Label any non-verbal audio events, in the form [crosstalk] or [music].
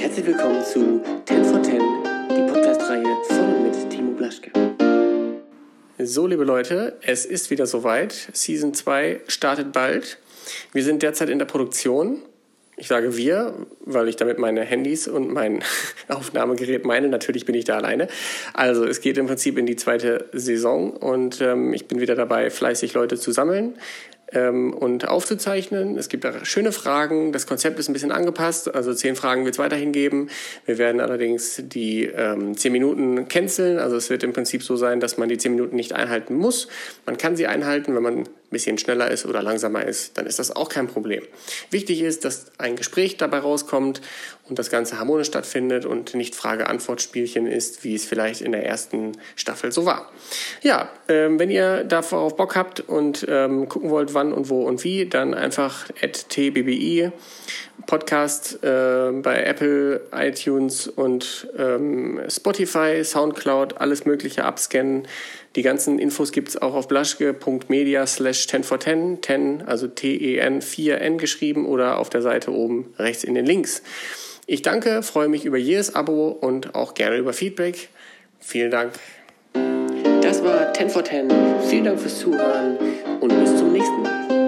Herzlich willkommen zu 10 for 10, die Podcast-Reihe von mit Timo Blaschke. So, liebe Leute, es ist wieder soweit. Season 2 startet bald. Wir sind derzeit in der Produktion. Ich sage wir, weil ich damit meine Handys und mein [laughs] Aufnahmegerät meine. Natürlich bin ich da alleine. Also es geht im Prinzip in die zweite Saison und ähm, ich bin wieder dabei, fleißig Leute zu sammeln ähm, und aufzuzeichnen. Es gibt da schöne Fragen. Das Konzept ist ein bisschen angepasst. Also zehn Fragen wird es weiterhin geben. Wir werden allerdings die ähm, zehn Minuten canceln. Also es wird im Prinzip so sein, dass man die zehn Minuten nicht einhalten muss. Man kann sie einhalten, wenn man bisschen schneller ist oder langsamer ist, dann ist das auch kein Problem. Wichtig ist, dass ein Gespräch dabei rauskommt und das Ganze harmonisch stattfindet und nicht Frage-Antwort-Spielchen ist, wie es vielleicht in der ersten Staffel so war. Ja, ähm, wenn ihr darauf Bock habt und ähm, gucken wollt, wann und wo und wie, dann einfach tbbi Podcast äh, bei Apple, iTunes und ähm, Spotify, Soundcloud, alles Mögliche abscannen. Die ganzen Infos gibt es auch auf blaschke.media 10 for 10, 10, also T-E-N 4N geschrieben oder auf der Seite oben rechts in den Links. Ich danke, freue mich über jedes Abo und auch gerne über Feedback. Vielen Dank. Das war 10 for 10. Vielen Dank fürs Zuhören und bis zum nächsten Mal.